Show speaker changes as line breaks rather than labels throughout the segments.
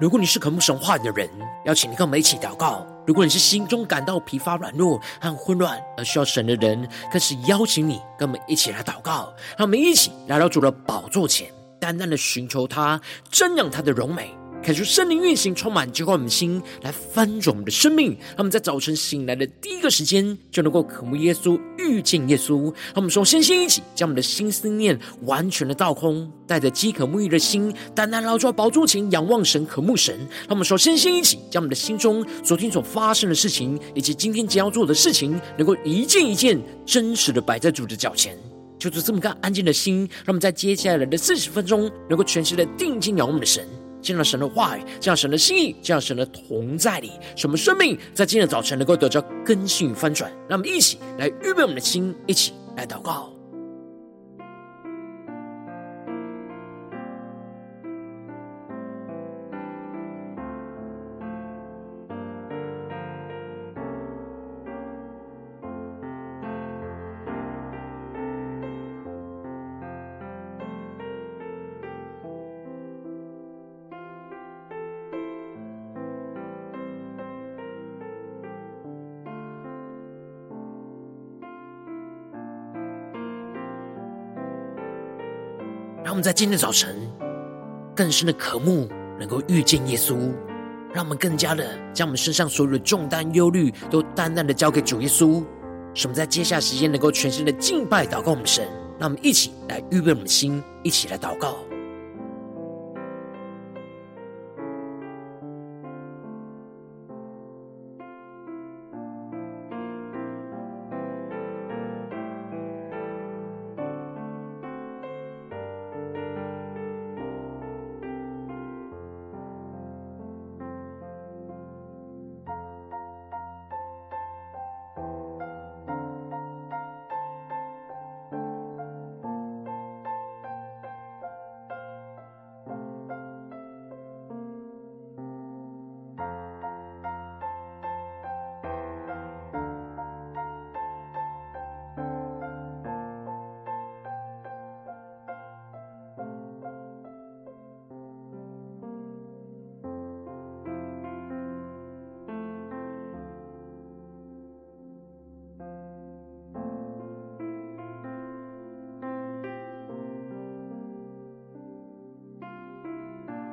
如果你是渴慕神话的人，邀请你跟我们一起祷告；如果你是心中感到疲乏、软弱和混乱而需要神的人，更是邀请你跟我们一起来祷告。让我们一起来到主的宝座前，淡淡的寻求他，瞻仰他的荣美。开出圣灵运行，充满浇灌我们的心，来翻转我们的生命。让我们在早晨醒来的第一个时间，就能够渴慕耶稣，遇见耶稣。让我们说，先先一起将我们的心思念完全的倒空，带着饥渴沐浴的心，单单来到宝座前仰望神，渴慕神。让我们说，先先一起将我们的心中昨天所发生的事情，以及今天将要做的事情，能够一件一件真实的摆在主的脚前。就是这么个安静的心，让我们在接下来的四十分钟，能够全心的定睛仰望我们的神。见到神的话语，见到神的心意，见到神的同在里，什么生命在今天早晨能够得着更新翻转。让我们一起来预备我们的心，一起来祷告。让我们在今天早晨更深的渴慕，能够遇见耶稣，让我们更加的将我们身上所有的重担、忧虑都淡淡的交给主耶稣，使我们在接下来时间能够全心的敬拜、祷告我们神。让我们一起来预备我们的心，一起来祷告。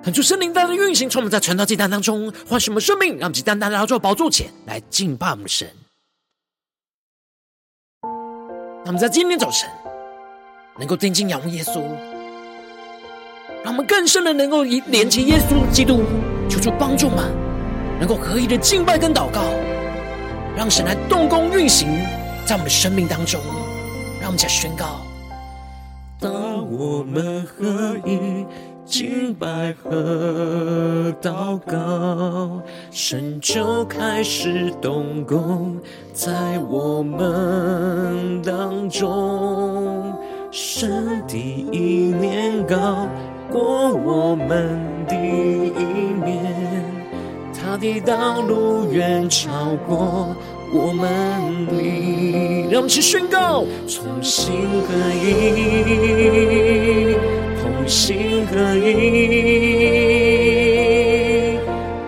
看出圣灵大的运行，充满在传道祭坛当中，唤醒我们生命，让我们单单来到宝座前来敬拜我们的神。让我们在今天早晨能够定睛仰望耶稣，让我们更深的能够以连接耶稣基督，求主帮助我们，能够合一的敬拜跟祷告，让神来动工运行在我们的生命当中。让我们再宣告：
当我们合一。敬拜和祷告，神就开始动工在我们当中。神的一面高过我们第一面，他的道路远超过我们的。
让我们一起宣告：
同心合一。心合一。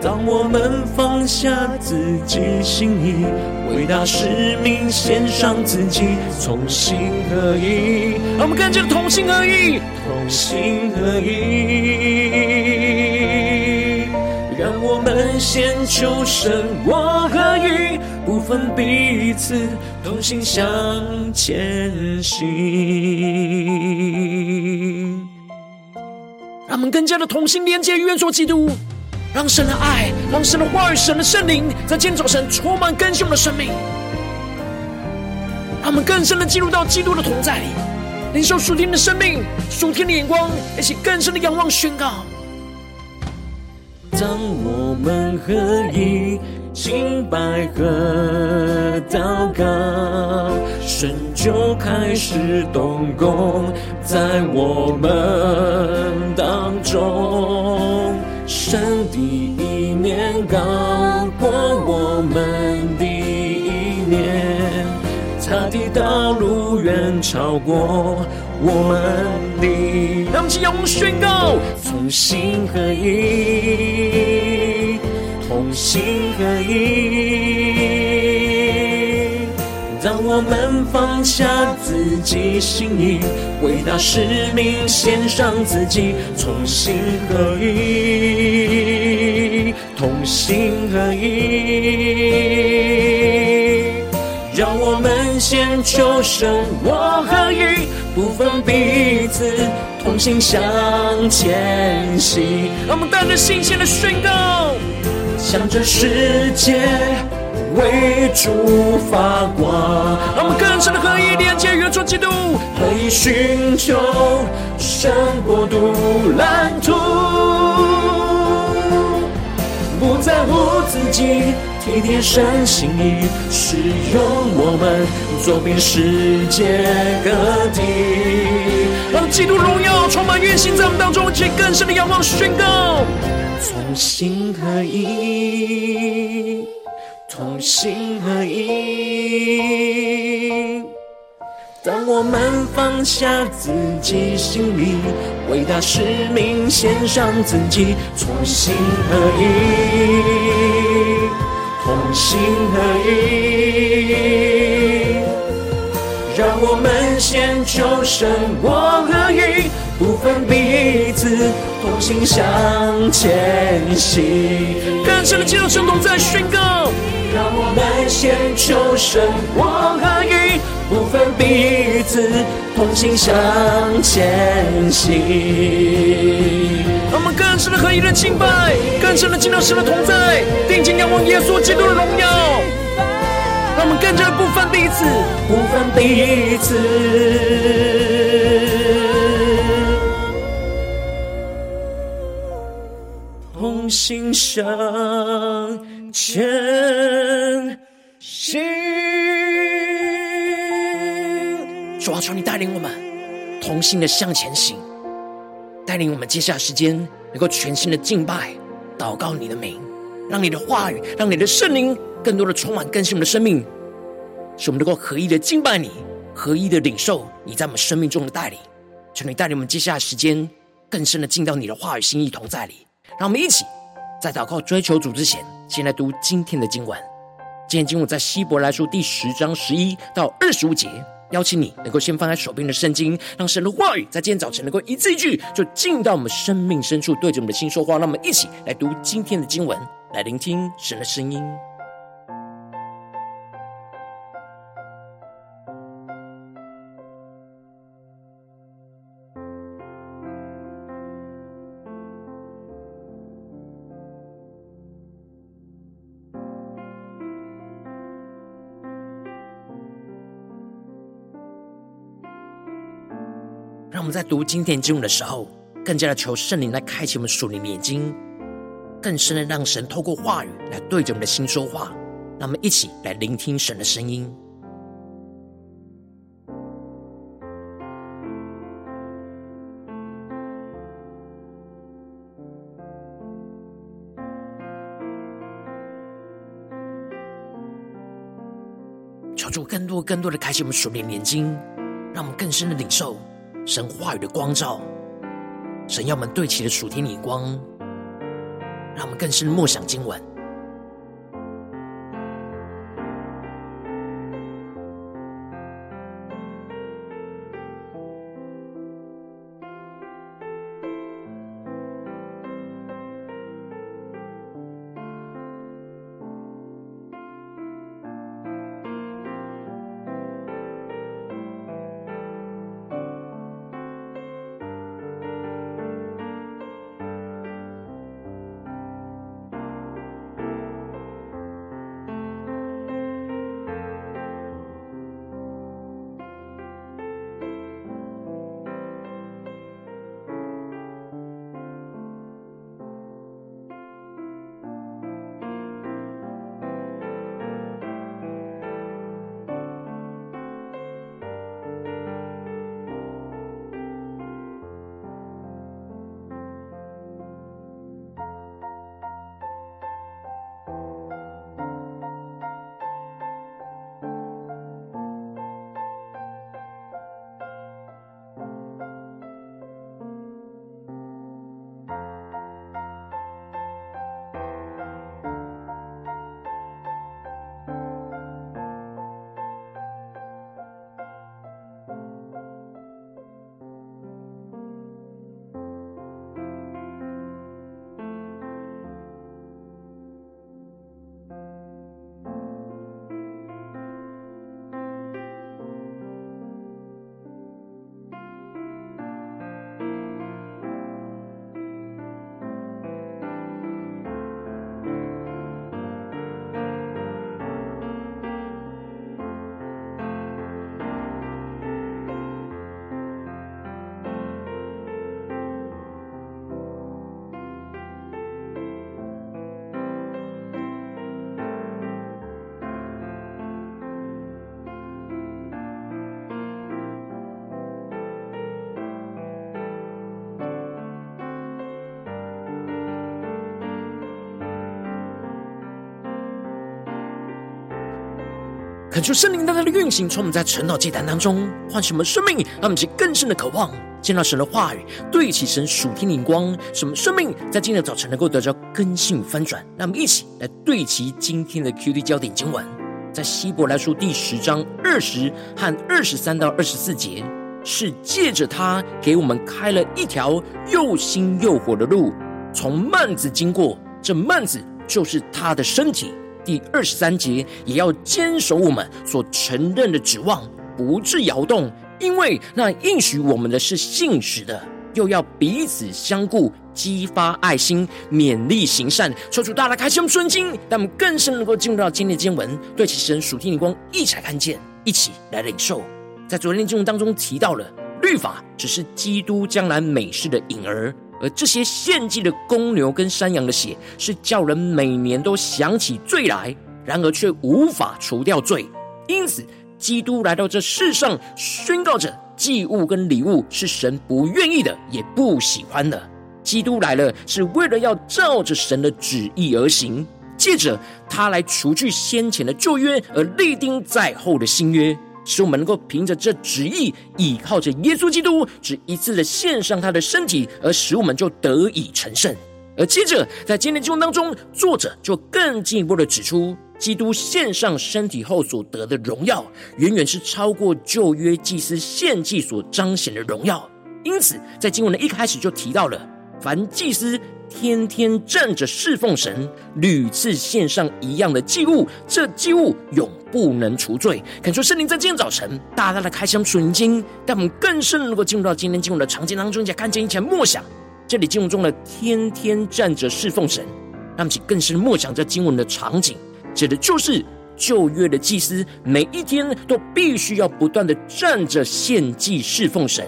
当我们放下自己心意，为大使命献上自己，同心合一。
让我们跟着同心合一，
同心合一。让我们先求神我合一，不分彼此，同心向前行。
让我们更加的同心连接，与主基督，让神的爱，让神的话语，神的圣灵，在今天早晨充满更新我们的生命。让我们更深的进入到基督的同在里，领受属天的生命，属天的眼光，一起更深的仰望宣告。
当我们合一。敬拜和祷告，就开始动工在我们当中。神的一年高过我们的一年，他的道路远超过我们的。
让我们一起仰望宣告，
同心合一。同心合一。当我们放下自己心意，为大使命献上自己，同心合一，同心合一。让我们先求生我合一，不分彼此，同心向前行。让我们带着信心的宣告，向这世界为主发光。让我们更深的合一，连接元首基督，合一寻求神国度蓝图，不在乎自己。体贴神心意，使用我们走遍世界各地，让基督荣耀充满运行在我们当中，借更深的仰望宣告，同心合一，同心合一。当我们放下自己心里，为大使命献上自己，同心合一。同心合一，让我们先求神我合一，不分彼此，同心向前行。更深的进入神同在宣告，让我们先求神我合一，不分彼此，同心向前行。让我们更深的合一的敬拜，更深的敬到神的同在，定睛仰望耶稣基督的荣耀。让我们更加的不分彼此，不分彼此，心向前行。主啊，求你带领我们同心的向前行。带领我们接下来时间，能够全心的敬拜、祷告你的名，让你的话语，让你的圣灵更多的充满更新我们的生命，使我们能够合一的敬拜你，合一的领受你在我们生命中的带领。求你带领我们接下来时间，更深的进到你的话语心意同在里。让我们一起在祷告追求主之前，先来读今天的经文。今天经文在希伯来书第十章十一到二十五节。邀请你能够先翻开手边的圣经，让神的话语在今天早晨能够一字一句就进到我们生命深处，对着我们的心说话。让我们一起来读今天的经文，来聆听神的声音。让我们在读经典经文的时候，更加的求圣灵来开启我们属灵的眼睛，更深的让神透过话语来对着我们的心说话。让我们一起来聆听神的声音。求主更多更多的开启我们属灵的眼睛，让我们更深的领受。神话语的光照，神要我们对齐的属天眼光，让我们更深默想经文。
恳求圣灵大大的运行，从我们在晨祷祭坛当中唤醒我们生命，让我们去更深的渴望见到神的话语，对齐神属天灵光，使我们生命在今天的早晨能够得到更新翻转。让我们一起来对齐今天的 QD 焦点经文，在希伯来书第十章二十和二十三到二十四节，是借着他给我们开了一条又新又火的路，从幔子经过，这幔子就是他的身体。第二十三节，也要坚守我们所承认的指望，不致摇动，因为那应许我们的是信实的。又要彼此相顾，激发爱心，勉励行善。求主大大开胸顺经，让我们更深能够进入到今天的经文，对其神属天的光一起来看见，一起来领受。在昨天的经文当中提到了，律法只是基督将来美事的影儿。而这些献祭的公牛跟山羊的血，是叫人每年都想起罪来，然而却无法除掉罪。因此，基督来到这世上，宣告着祭物跟礼物是神不愿意的，也不喜欢的。基督来了，是为了要照着神的旨意而行，借着他来除去先前的旧约，而立定在后的新约。使我们能够凭着这旨意，倚靠着耶稣基督，只一次的献上他的身体，而使我们就得以成圣。而接着，在今天经文当中，作者就更进一步的指出，基督献上身体后所得的荣耀，远远是超过旧约祭司献祭所彰显的荣耀。因此，在经文的一开始就提到了，凡祭司。天天站着侍奉神，屡次献上一样的祭物，这祭物永不能除罪。恳求圣灵在今天早晨大大的开箱属灵经，让我们更深能够进入到今天经文的场景当中，且看见一起来默想这里经文中的天天站着侍奉神，让我们更深默想这经文的场景，指的就是旧约的祭司每一天都必须要不断的站着献祭侍奉神。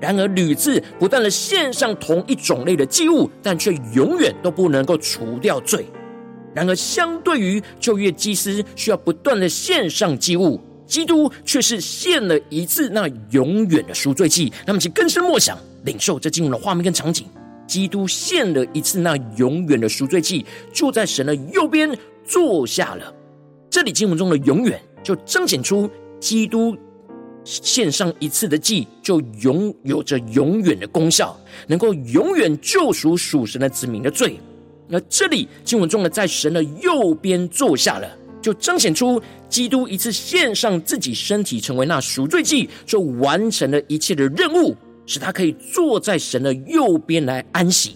然而屡次不断的献上同一种类的祭物，但却永远都不能够除掉罪。然而，相对于旧约祭司需要不断的献上祭物，基督却是献了一次那永远的赎罪祭。那么，请更深默想、领受这经文的画面跟场景：基督献了一次那永远的赎罪祭，就在神的右边坐下了。这里经文中的“永远”就彰显出基督。献上一次的祭，就永有着永远的功效，能够永远救赎属神的子民的罪。那这里经文中的在神的右边坐下了，就彰显出基督一次献上自己身体成为那赎罪祭，就完成了一切的任务，使他可以坐在神的右边来安息。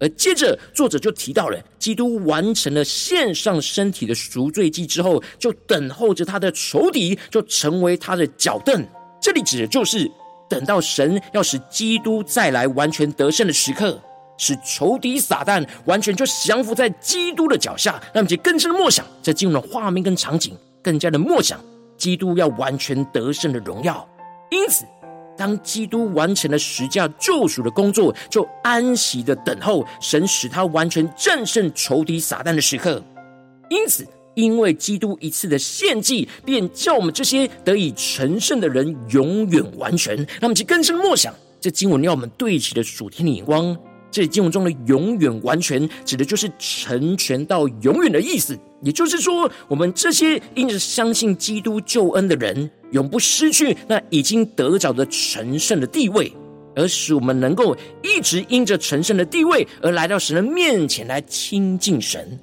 而接着，作者就提到了，基督完成了献上身体的赎罪祭之后，就等候着他的仇敌，就成为他的脚凳。这里指的就是等到神要使基督再来完全得胜的时刻，使仇敌撒旦完全就降服在基督的脚下，让我们更深的默想，这进入了画面跟场景，更加的默想基督要完全得胜的荣耀。因此。当基督完成了十架救赎的工作，就安息的等候神使他完全战胜仇敌撒旦的时刻。因此，因为基督一次的献祭，便叫我们这些得以成圣的人永远完全。那么，就更深默想这经文要我们对齐的属天的眼光。这里经文中的“永远完全”指的就是成全到永远的意思。也就是说，我们这些因着相信基督救恩的人，永不失去那已经得着的成圣的地位，而使我们能够一直因着成圣的地位而来到神的面前来亲近神。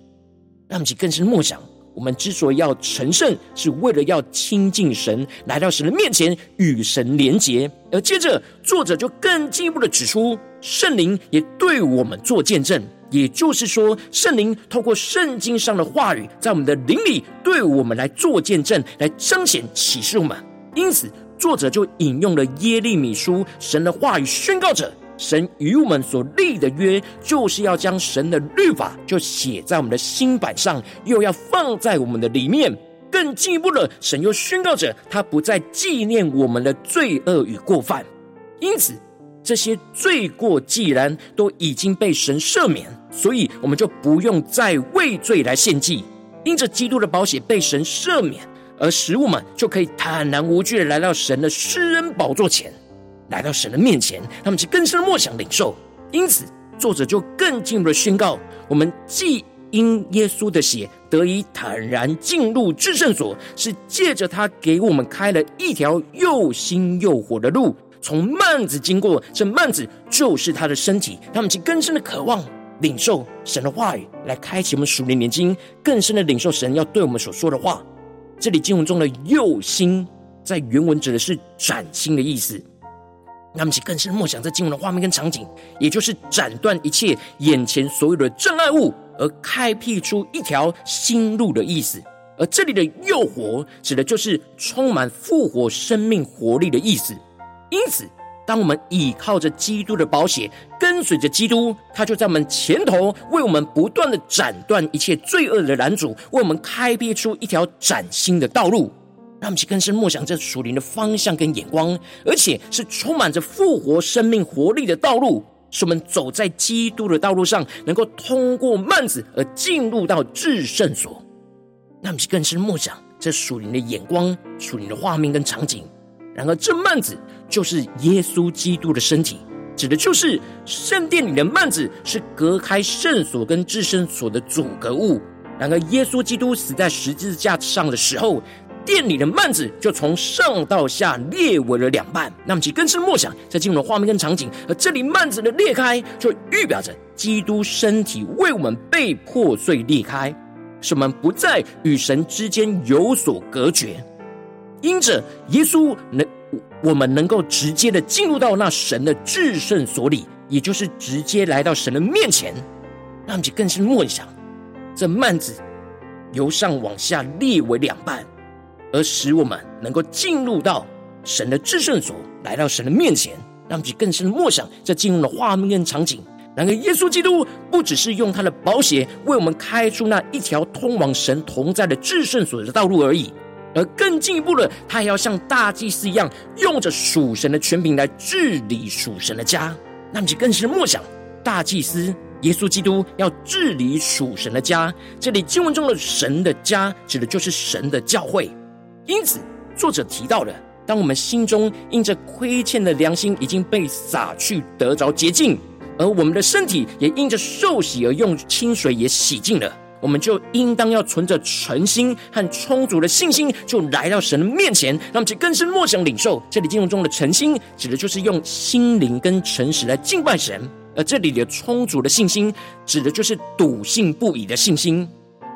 让我们更深默想，我们之所以要成圣，是为了要亲近神，来到神的面前与神连结。而接着，作者就更进一步的指出。圣灵也对我们做见证，也就是说，圣灵透过圣经上的话语，在我们的灵里对我们来做见证，来彰显启示我们。因此，作者就引用了耶利米书神的话语，宣告着：神与我们所立的约，就是要将神的律法就写在我们的心版上，又要放在我们的里面。更进一步的，神又宣告着，他不再纪念我们的罪恶与过犯。因此。这些罪过既然都已经被神赦免，所以我们就不用再为罪来献祭。因着基督的宝血被神赦免，而使我们就可以坦然无惧的来到神的施恩宝座前，来到神的面前，他们是更深的默想领受。因此，作者就更进一步的宣告：我们既因耶稣的血得以坦然进入至圣所，是借着他给我们开了一条又新又活的路，从幔子经过。这幔子就是他的身体。他们其更深的渴望领受神的话语，来开启我们属灵眼睛，更深的领受神要对我们所说的话。这里经文中的“右心”在原文指的是崭新的意思。那么，其更深的默想这经文的画面跟场景，也就是斩断一切眼前所有的障碍物，而开辟出一条新路的意思。而这里的“诱惑”指的就是充满复活生命活力的意思。因此，当我们倚靠着基督的宝血，跟随着基督，他就在我们前头，为我们不断的斩断一切罪恶的拦阻，为我们开辟出一条崭新的道路。让我们去更深默想这属灵的方向跟眼光，而且是充满着复活生命活力的道路，使我们走在基督的道路上，能够通过幔子而进入到至圣所。让我们去更深默想这属灵的眼光、属灵的画面跟场景。然而，这幔子就是耶稣基督的身体，指的就是圣殿里的幔子是隔开圣所跟至圣所的阻隔物。然而，耶稣基督死在十字架上的时候，殿里的幔子就从上到下裂为了两半，那么其更深默想，在进入的画面跟场景，而这里幔子的裂开，就预表着基督身体为我们被破碎裂开，使我们不再与神之间有所隔绝。因着耶稣能，我们能够直接的进入到那神的至圣所里，也就是直接来到神的面前。那么其更深默想，这幔子由上往下裂为两半。而使我们能够进入到神的至圣所，来到神的面前，让我们更深默想这进入的画面跟场景。然而，耶稣基督不只是用他的宝血为我们开出那一条通往神同在的至圣所的道路而已，而更进一步的，他还要像大祭司一样，用着属神的权柄来治理属神的家。那么，就更是默想，大祭司耶稣基督要治理属神的家。这里经文中的神的家，指的就是神的教会。因此，作者提到了，当我们心中因着亏欠的良心已经被洒去，得着洁净，而我们的身体也因着受洗而用清水也洗净了，我们就应当要存着诚心和充足的信心，就来到神的面前，让我们去更深默想领受。这里经文中的诚心，指的就是用心灵跟诚实来敬拜神；而这里的充足的信心，指的就是笃信不疑的信心。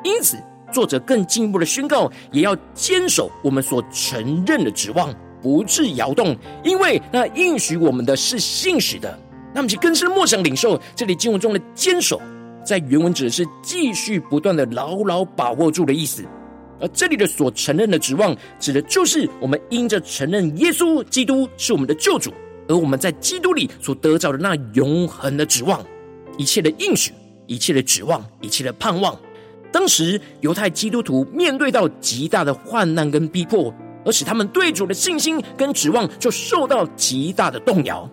因此。作者更进一步的宣告，也要坚守我们所承认的指望，不致摇动，因为那应许我们的是信实的。那么，就更深默想领受这里经文中的坚守，在原文指的是继续不断的牢牢把握住的意思。而这里的所承认的指望，指的就是我们因着承认耶稣基督是我们的救主，而我们在基督里所得着的那永恒的指望，一切的应许，一切的指望，一切的盼望。当时犹太基督徒面对到极大的患难跟逼迫，而使他们对主的信心跟指望就受到极大的动摇。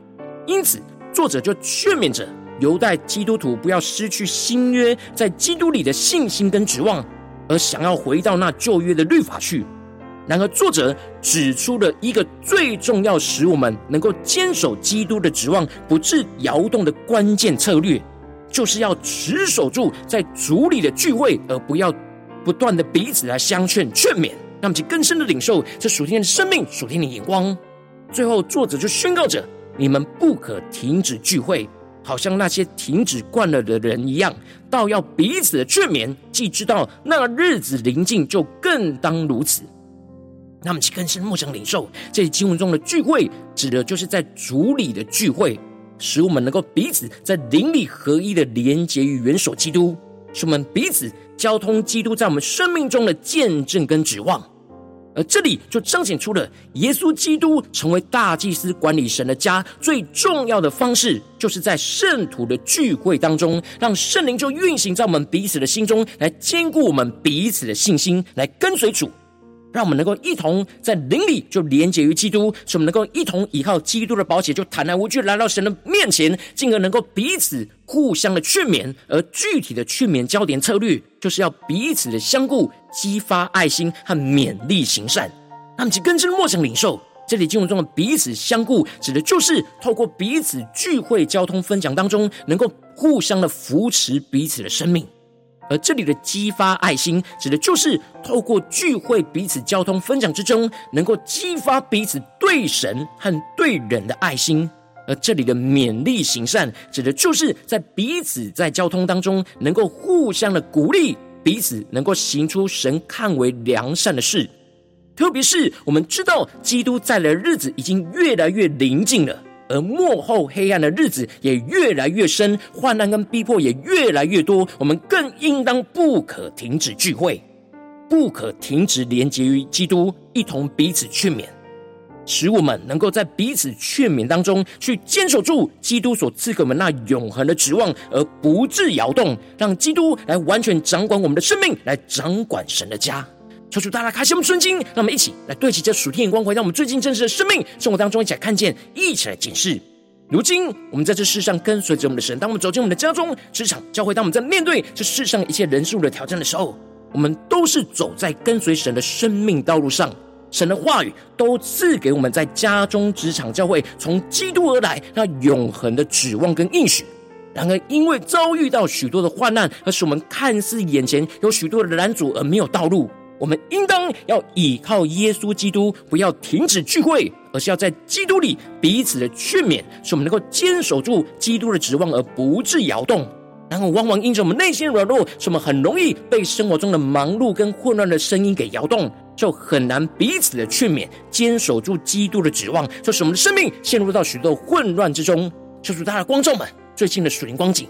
因此，作者就劝勉着犹待基督徒不要失去新约在基督里的信心跟指望，而想要回到那旧约的律法去。然而，作者指出了一个最重要，使我们能够坚守基督的指望不致摇动的关键策略。就是要持守住在主里的聚会，而不要不断的彼此来相劝劝勉，让其更深的领受这属天的生命、属天的眼光。最后，作者就宣告着：你们不可停止聚会，好像那些停止惯了的人一样，倒要彼此的劝勉。既知道那日子临近，就更当如此。那么，其更深默想领受这些经文中的聚会，指的就是在主里的聚会。使我们能够彼此在灵里合一的连结于元首基督，使我们彼此交通基督在我们生命中的见证跟指望。而这里就彰显出了耶稣基督成为大祭司管理神的家最重要的方式，就是在圣徒的聚会当中，让圣灵就运行在我们彼此的心中，来兼顾我们彼此的信心，来跟随主。让我们能够一同在灵里就连结于基督，使我们能够一同依靠基督的宝血，就坦然无惧来到神的面前，进而能够彼此互相的劝勉。而具体的劝勉焦点策略，就是要彼此的相顾，激发爱心和勉励行善。那么，其更深默想领受这里经文中的彼此相顾，指的就是透过彼此聚会、交通、分享当中，能够互相的扶持彼此的生命。而这里的激发爱心，指的就是透过聚会彼此交通分享之中，能够激发彼此对神和对人的爱心。而这里的勉励行善，指的就是在彼此在交通当中，能够互相的鼓励，彼此能够行出神看为良善的事。特别是我们知道，基督再来的日子已经越来越临近了，而幕后黑暗的日子也越来越深，患难跟逼迫也越来越多。我们更应当不可停止聚会，不可停止连结于基督，一同彼此劝勉。使我们能够在彼此劝勉当中，去坚守住基督所赐给我们那永恒的指望，而不致摇动，让基督来完全掌管我们的生命，来掌管神的家。求主大家开启我们的心，让我们一起来对齐这属天眼光，回到我们最近真实的生命生活当中，一起来看见，一起来检视。如今我们在这世上跟随着我们的神，当我们走进我们的家中、职场、教会，当我们在面对这世上一切人数的挑战的时候，我们都是走在跟随神的生命道路上。神的话语都赐给我们在家中、职场、教会，从基督而来那永恒的指望跟应许。然而，因为遭遇到许多的患难，而使我们看似眼前有许多的拦阻而没有道路。我们应当要倚靠耶稣基督，不要停止聚会，而是要在基督里彼此的劝勉，使我们能够坚守住基督的指望而不致摇动。然后，往往因着我们内心的软弱，使我们很容易被生活中的忙碌跟混乱的声音给摇动。就很难彼此的劝勉，坚守住基督的指望，就使我们的生命陷入到许多混乱之中。求主，大家的观众们，最近的属灵光景，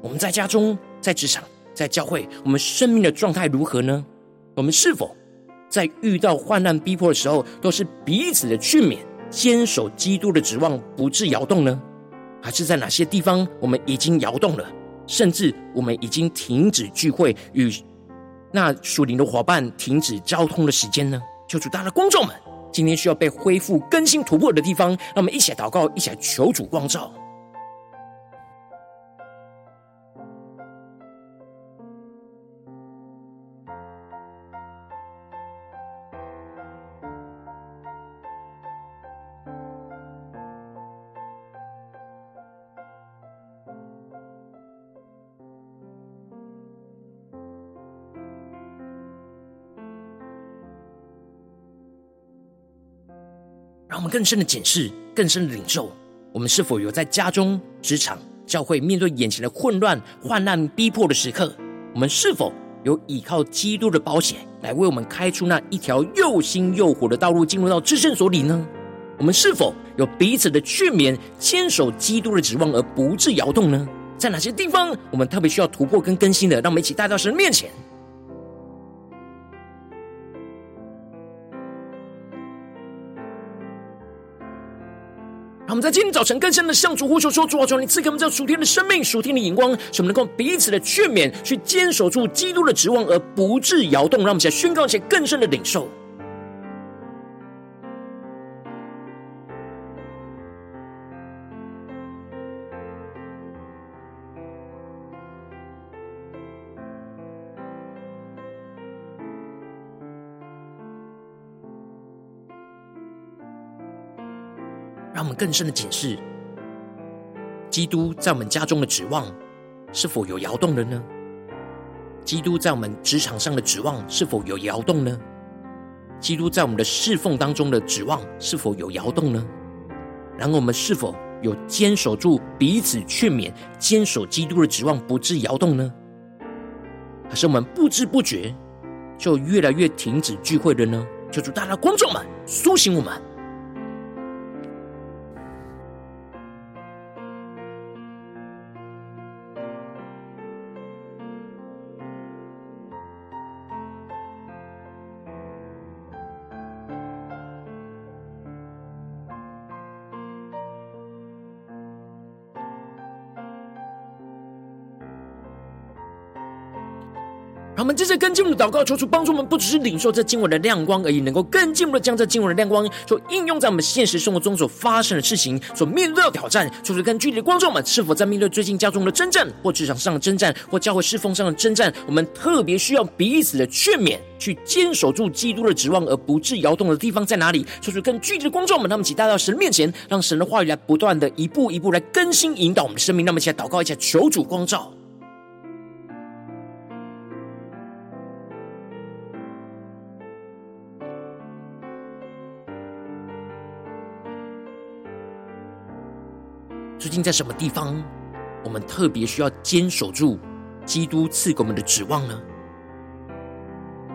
我们在家中、在职场、在教会，我们生命的状态如何呢？我们是否在遇到患难逼迫的时候，都是彼此的劝勉，坚守基督的指望，不致摇动呢？还是在哪些地方我们已经摇动了，甚至我们已经停止聚会与？那属灵的伙伴停止交通的时间呢？求主，大家的观众们，今天需要被恢复、更新、突破的地方，让我们一起来祷告，一起来求主光照。让我们更深的检视，更深的领受，我们是否有在家中、职场、教会面对眼前的混乱、患难、逼迫的时刻，我们是否有依靠基督的保险来为我们开出那一条又新又活的道路，进入到至圣所里呢？我们是否有彼此的劝勉，坚守基督的指望而不致摇动呢？在哪些地方我们特别需要突破跟更新的？让我们一起带到神面前。我们在今天早晨更深的向主呼求说：“主啊，求你赐给我们这属天的生命、属天的眼光，使我们能够彼此的劝勉，去坚守住基督的指望，而不致摇动。”让我们在宣告一些更深的领受。更深的检视，基督在我们家中的指望是否有摇动了呢？基督在我们职场上的指望是否有摇动呢？基督在我们的侍奉当中的指望是否有摇动呢？然后我们是否有坚守住彼此劝勉，坚守基督的指望不致摇动呢？还是我们不知不觉就越来越停止聚会了呢？求主大家观众们苏醒我们。们接着更进一步的祷告，求主帮助我们，不只是领受这经文的亮光而已，能够更进一步的将这经文的亮光所应用在我们现实生活中所发生的事情，所面对的挑战。求主更具体的观众们，是否在面对最近家中的征战，或职场上的征战，或教会侍奉上的征战，我们特别需要彼此的劝勉，去坚守住基督的指望而不致摇动的地方在哪里？求主更具体的观众们，他们一起带到神面前，让神的话语来不断的一步一步来更新引导我们的生命。那么一起来祷告，一起来求主光照。最近在什么地方，我们特别需要坚守住基督赐给我们的指望呢？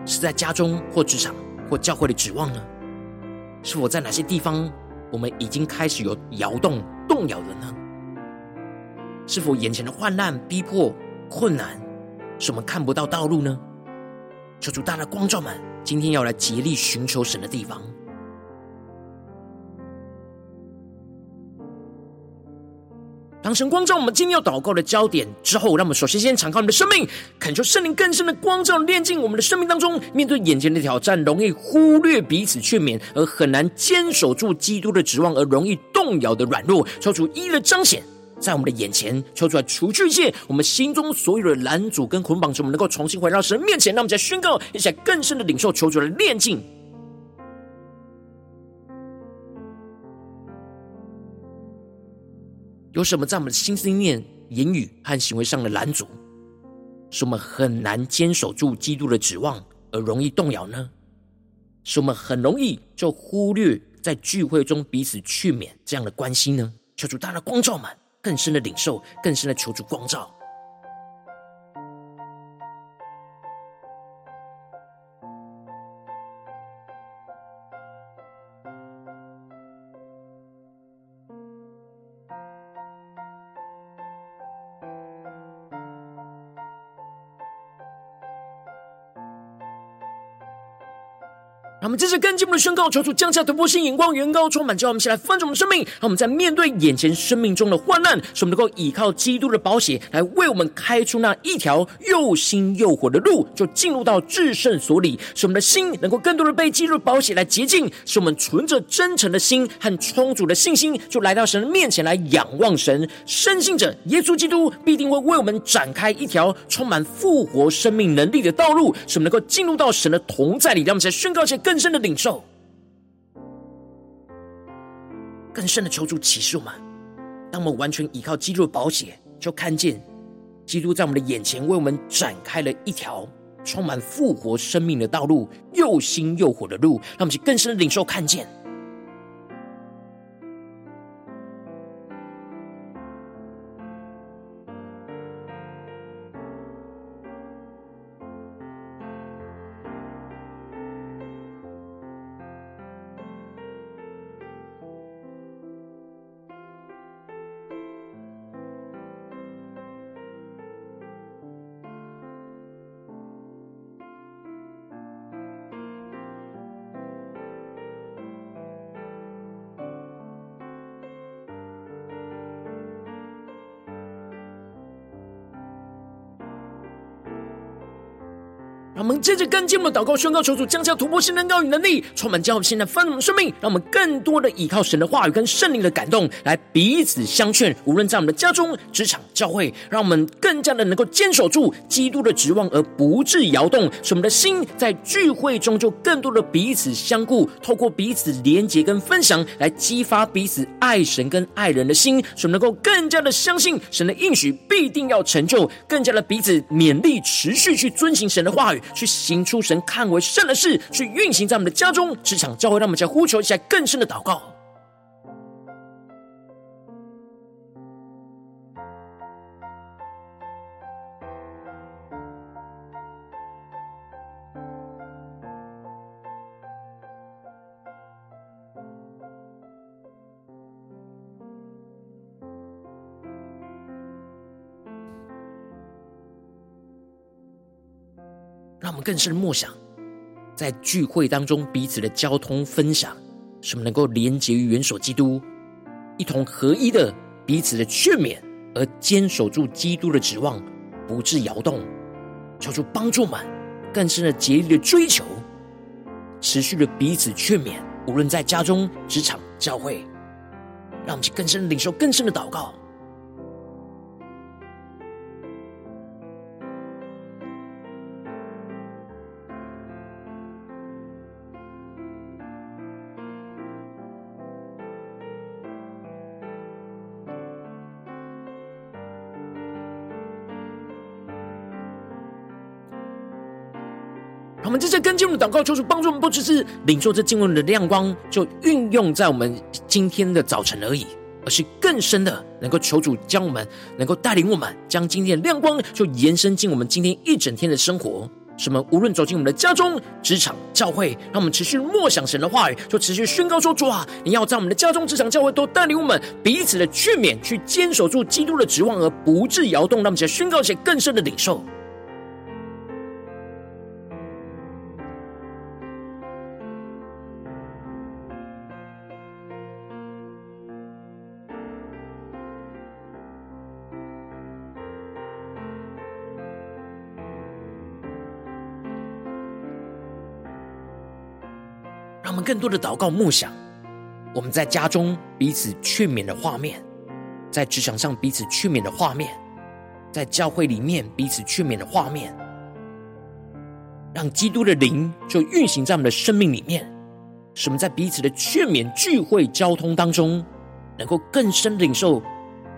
是在家中或职场或教会的指望呢？是否在哪些地方，我们已经开始有摇动、动摇了呢？是否眼前的患难、逼迫、困难，是我们看不到道路呢？求主大大光照们，今天要来竭力寻求神的地方。当神光照我们今天要祷告的焦点之后，让我们首先先敞开我们的生命，恳求圣灵更深的光照炼净我们的生命当中。面对眼前的挑战，容易忽略彼此劝勉，而很难坚守住基督的指望，而容易动摇的软弱，求主一的彰显在我们的眼前，求主来除去一切我们心中所有的拦阻跟捆绑，使我们能够重新回到神面前。让我们再宣告一下更深的领受，求主的炼净。有什么在我们的心思念、言语和行为上的拦阻，使我们很难坚守住基督的指望，而容易动摇呢？使我们很容易就忽略在聚会中彼此去勉这样的关系呢？求主大大光照们，更深的领受，更深的求主光照。让我们这是更进一步的宣告，求主降下突破性眼光，远高充满，叫我们先来翻转我们生命。让我们在面对眼前生命中的患难，使我们能够依靠基督的宝血来为我们开出那一条又新又活的路，就进入到至圣所里，使我们的心能够更多的被基督的宝血来洁净，使我们存着真诚的心和充足的信心，就来到神的面前来仰望神，深信着耶稣基督必定会为我们展开一条充满复活生命能力的道路，使我们能够进入到神的同在里。让我们在宣告前更深的领受，更深的求助启示我们。当我们完全依靠基督的宝血，就看见基督在我们的眼前为我们展开了一条充满复活生命的道路，又新又火的路。让我们去更深的领受看见。让我们接着跟进我们的祷告宣告，求主降下突破性能高与能力，充满教会现在丰盛生命。让我们更多的依靠神的话语跟圣灵的感动，来彼此相劝。无论在我们的家中、职场、教会，让我们更加的能够坚守住基督的指望，而不致摇动。使我们的心在聚会中就更多的彼此相顾，透过彼此连结跟分享，来激发彼此爱神跟爱人的心。使我们能够更加的相信神的应许必定要成就，更加的彼此勉励，持续去遵行神的话语。去行出神看为圣的事，去运行在我们的家中、职场、教会，让我们再呼求一下更深的祷告。更深默想，在聚会当中彼此的交通分享，什么能够连结于元首基督，一同合一的彼此的劝勉，而坚守住基督的指望，不致摇动。求主帮助满更深的竭力的追求，持续的彼此劝勉，无论在家中、职场、教会，让我们去更深领受更深的祷告。跟进我们的祷告，求主帮助我们，不只是领受这经文的亮光，就运用在我们今天的早晨而已。而是更深的能够求主将我们能够带领我们，将今天的亮光就延伸进我们今天一整天的生活。什么无论走进我们的家中、职场、教会，让我们持续默想神的话语，就持续宣告说：主啊，你要在我们的家中、职场、教会都带领我们彼此的劝勉，去坚守住基督的指望，而不致摇动。让我们在宣告一些更深的领受。更多的祷告梦想，我们在家中彼此劝勉的画面，在职场上彼此劝勉的画面，在教会里面彼此劝勉的画面，让基督的灵就运行在我们的生命里面，使我们在彼此的劝勉聚会交通当中，能够更深领受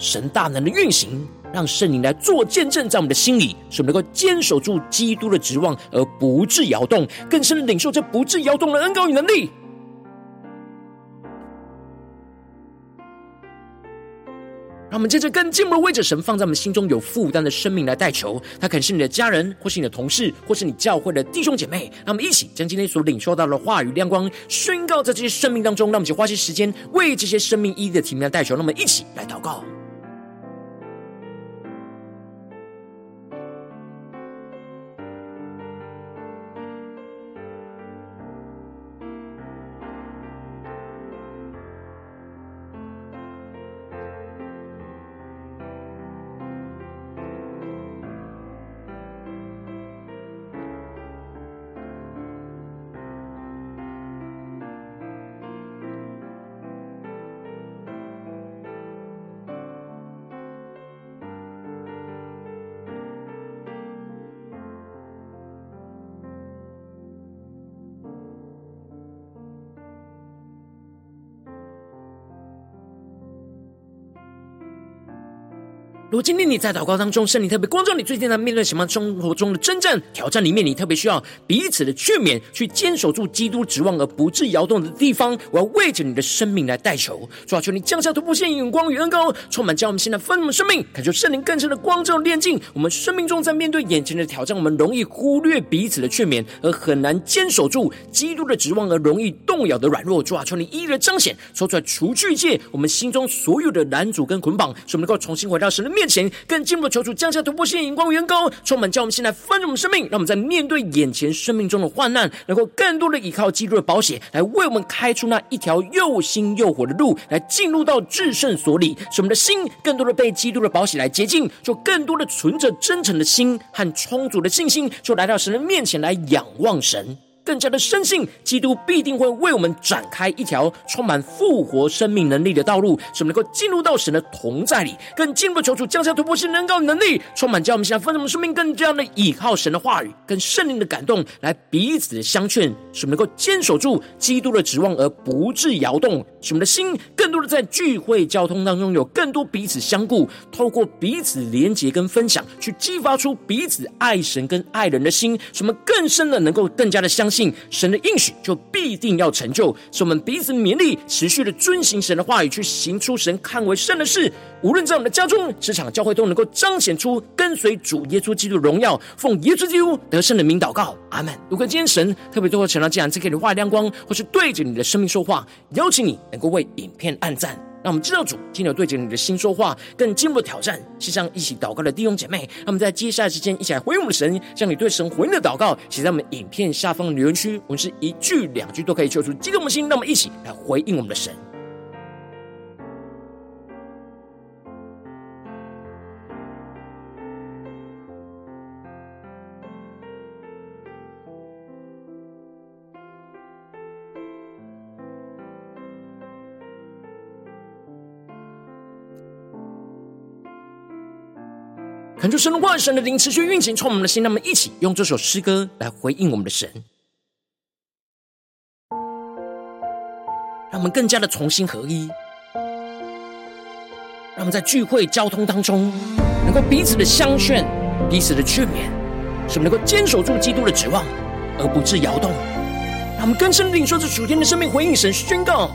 神大能的运行，让圣灵来做见证在我们的心里，使我们能够坚守住基督的指望而不致摇动，更深的领受这不致摇动的恩膏与能力。让我们接着更进一步的为着神放在我们心中有负担的生命来代求，他可能是你的家人，或是你的同事，或是你教会的弟兄姐妹。让我们一起将今天所领受到的话语亮光宣告在这些生命当中。让我们去花些时间为这些生命意义的提名来代求。让我们一起来祷告。如今天你在祷告当中，圣灵特别光照你，最近在面对什么生活中的征战挑战里面，你特别需要彼此的劝勉，去坚守住基督指望而不致摇动的地方，我要为着你的生命来代求。主啊，求你降下突破性眼光与恩膏，充满将我们现在丰盛的生命，感受圣灵更深的光照炼净我们生命中，在面对眼前的挑战，我们容易忽略彼此的劝勉，而很难坚守住基督的指望，而容易动摇的软弱。主啊，求你一一的彰显，说出来除去一切我们心中所有的拦阻跟捆绑，使我们能够重新回到神的面面前更进一步求主降下突破性眼光、远高，充满叫我们现在丰盛我们生命，让我们在面对眼前生命中的患难，能够更多的依靠基督的宝血，来为我们开出那一条又新又活的路，来进入到至圣所里，使我们的心更多的被基督的宝血来洁净，就更多的存着真诚的心和充足的信心，就来到神的面前来仰望神。更加的深信，基督必定会为我们展开一条充满复活生命能力的道路，使我们能够进入到神的同在里，更进一步求主降下突破性能高能力，充满叫我们现在丰盛的生命，更加的倚靠神的话语跟圣灵的感动，来彼此的相劝，使我们能够坚守住基督的指望而不致摇动，使我们的心更多的在聚会交通当中有更多彼此相顾，透过彼此连结跟分享，去激发出彼此爱神跟爱人的心，使我们更深的能够更加的相信。神的应许就必定要成就，使我们彼此勉励，持续的遵行神的话语，去行出神看为圣的事。无论在我们的家中、职场、教会，都能够彰显出跟随主耶稣基督荣耀。奉耶稣基督得胜的名祷告，阿门。如果今天神特别多会成了这样，这给你画亮光，或是对着你的生命说话，邀请你能够为影片按赞。让我们知道主今天对着你的心说话，更进一步的挑战。线上一起祷告的弟兄姐妹，那么在接下来时间一起来回应我们的神，向你对神回应的祷告写在我们影片下方的留言区。我们是一句两句都可以求出激动的心，那么一起来回应我们的神。恳求神的话语、神的灵持续运行，充满我们的心。让我们一起用这首诗歌来回应我们的神，让我们更加的同心合一。让我们在聚会交通当中，能够彼此的相劝、彼此的劝勉，使我们能够坚守住基督的指望，而不致摇动。让我们更深的领受这主天的生命，回应神宣告。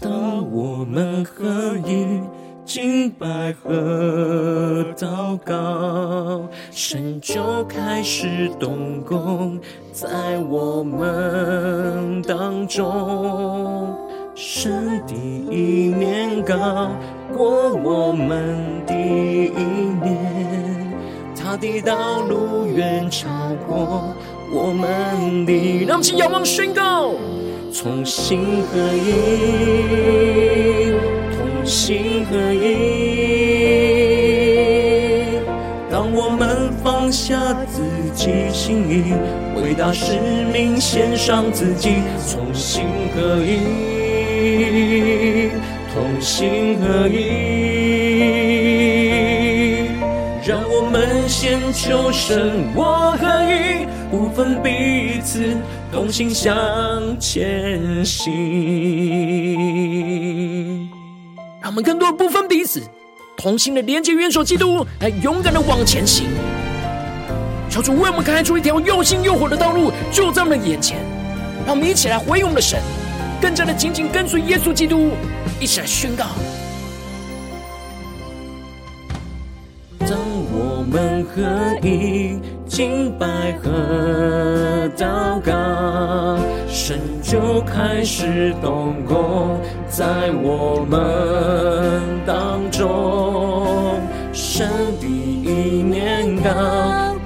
当我们合一，敬拜和祷告，神就开始动工在我们当中。神第一面高过我们的一面，他的道路远超过我们的。
让我们起仰望宣告。
同心合一，心合一。当我们放下自己心意，为大使命献上自己，同心合一，同心合一。让我们先求生我合一，不分彼此。同心向前行，
让我们更多不分彼此，同心的连接元首基督，来勇敢的往前行。求主为我们开出一条又新又活的道路，就在我们的眼前。让我们一起来回应我们的神，更加的紧紧跟随耶稣基督，一起来宣告。
当我们合一。敬拜和祷，神就开始动工在我们当中。神的一面高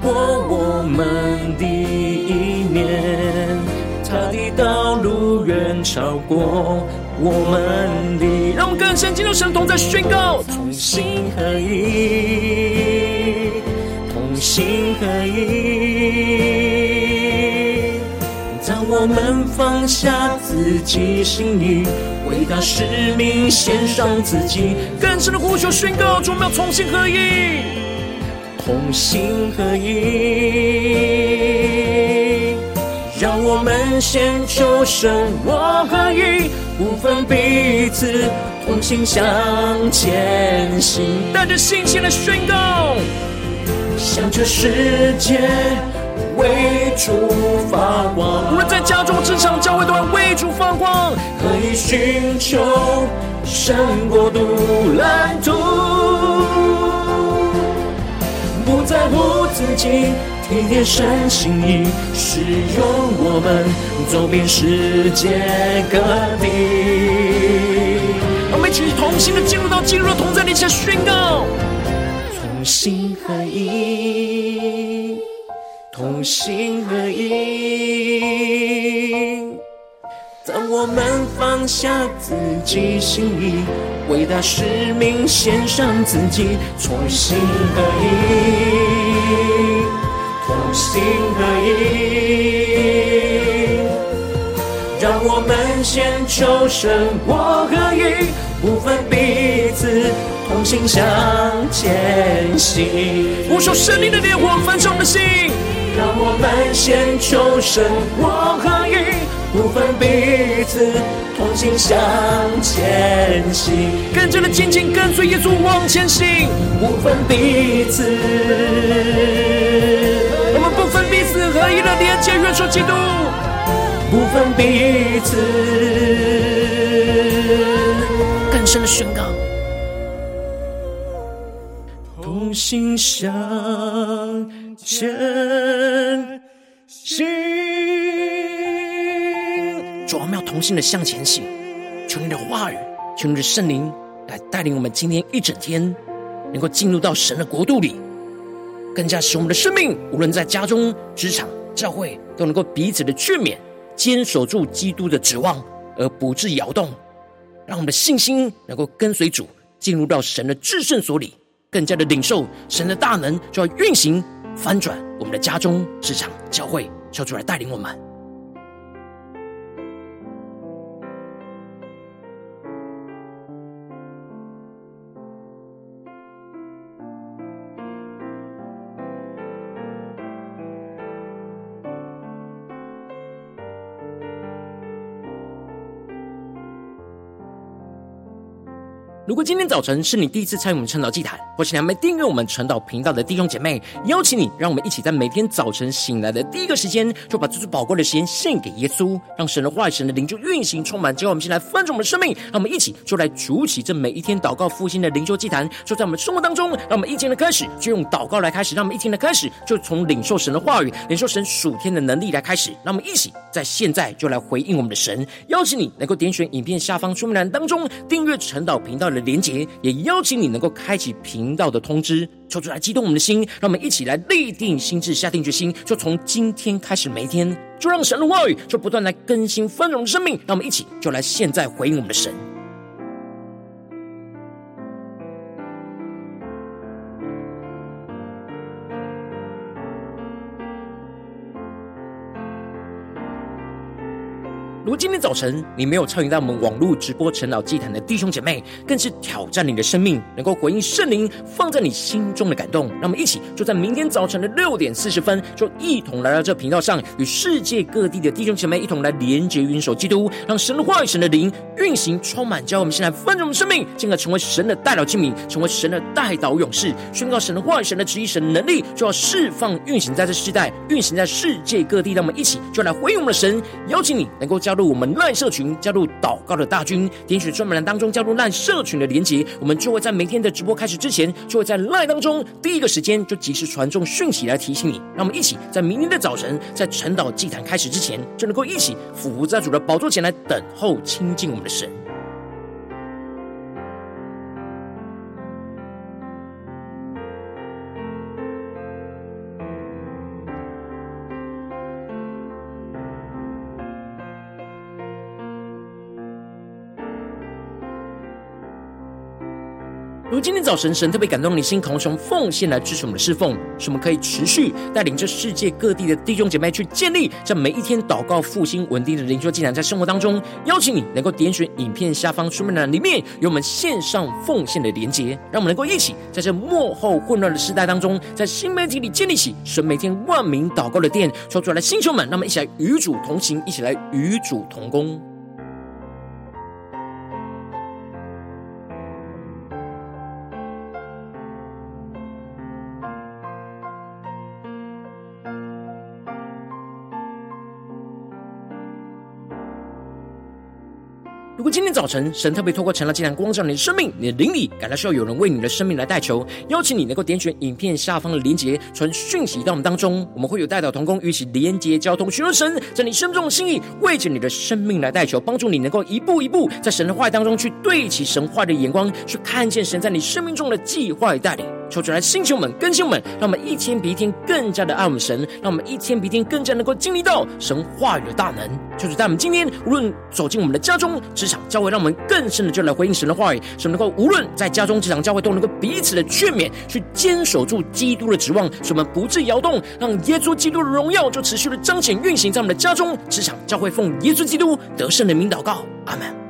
过我们的一面，他的道路远超过我们的。
让我们更深进入神同在宣告，
同心合一。同心合一，我们放下自己心意，为大使命献上自己，
更深的呼求宣告，我们要同心合一，
同心合一，让我们先求神我合一，不分彼此，同心向前行，
带着信心的宣告。
向这世界为主发光，
无论在家中、职场、教会，都要为主发光。
可以寻求神国度蓝图，不在乎自己，体贴神心意，使用我们走遍世界各地。
我们一起同心的进入到进入同在里下宣告。
同心合一，同心合一。当我们放下自己心意，为大使命献上自己，同心合一，同心合一。让我们先求神我合一，不分彼此。同心向前行，
呼求圣灵的烈火焚烧我们的心。
让我们先求神我合一，不分彼此，同心向前行。
更加的紧紧跟随耶稣往前行，
不分彼此。
我们不分彼此，合一的连接元首基督，
不分彼此。
更深的宣告。
同心向前行，
主，我们要同心的向前行。求你的话语，求你的圣灵来带领我们今天一整天，能够进入到神的国度里，更加使我们的生命，无论在家中、职场、教会，都能够彼此的劝勉，坚守住基督的指望，而不致摇动。让我们的信心能够跟随主，进入到神的至圣所里。更加的领受神的大能，就要运行翻转我们的家中、市场、教会，求主来带领我们。如果今天早晨是你第一次参与我们晨祷祭坛，或是你还没订阅我们晨祷频道的弟兄姐妹，邀请你，让我们一起在每天早晨醒来的第一个时间，就把这最宝贵的时间献给耶稣，让神的话语、神的灵就运行充满。接我们先来翻转我们的生命，让我们一起就来主起这每一天祷告复兴的灵修祭坛，就在我们生活当中。让我们一天的开始就用祷告来开始，让我们一天的开始就从领受神的话语、领受神属天的能力来开始。让我们一起在现在就来回应我们的神，邀请你能够点选影片下方说明栏当中订阅晨祷频道的连结，也邀请你能够开启频道的通知，求主来激动我们的心，让我们一起来立定心智，下定决心，就从今天开始，每一天就让神的话语就不断来更新丰荣生命，让我们一起就来现在回应我们的神。如今天早晨你没有参与到我们网络直播晨祷祭坛的弟兄姐妹，更是挑战你的生命，能够回应圣灵放在你心中的感动。让我们一起就在明天早晨的六点四十分，就一同来到这频道上，与世界各地的弟兄姐妹一同来连接、云手基督，让神的话语、神的灵运行充满，教我们现在丰盛的生命，进而成为神的代祷器皿，成为神的代祷勇士，宣告神的话语、神的旨意、神的能力，就要释放、运行在这世代，运行在世界各地。让我们一起就来回应我们的神，邀请你能够加。入我们赖社群，加入祷告的大军，点选专门栏当中加入赖社群的连接，我们就会在每天的直播开始之前，就会在赖当中第一个时间就及时传送讯息来提醒你。让我们一起在明天的早晨，在晨岛祭坛开始之前，就能够一起俯伏在主的宝座前来等候亲近我们的神。如今天早晨，神特别感动你心，渴望从奉献来支持我们的侍奉，使我们可以持续带领着世界各地的弟兄姐妹去建立这每一天祷告复兴稳定的灵修进展，在生活当中，邀请你能够点选影片下方说明栏里面有我们线上奉献的连结，让我们能够一起在这幕后混乱的时代当中，在新媒体里建立起神每天万名祷告的殿，说出来的星球们，让我们一起来与主同行，一起来与主同工。如今早晨神特别透过晨祷祭坛光照你的生命，你的灵里感到需要有人为你的生命来代求，邀请你能够点选影片下方的连结，传讯息到我们当中，我们会有代祷同工与其连结交通，寻求神在你生命中的心意，为着你的生命来代求，帮助你能够一步一步在神的话语当中去对齐神话的眼光，去看见神在你生命中的计划与带领。求主来，星球们、更新们，让我们一天比一天更加的爱我们神，让我们一天比一天更加能够经历到神话语的大能。求主在我们今天无论走进我们的家中、职场、教，让我们更深的就来回应神的话语，使我们能够无论在家中、职场、教会，都能够彼此的劝勉，去坚守住基督的指望，使我们不致摇动，让耶稣基督的荣耀就持续的彰显运行在我们的家中、职场、教会，奉耶稣基督得胜的名祷告，阿门。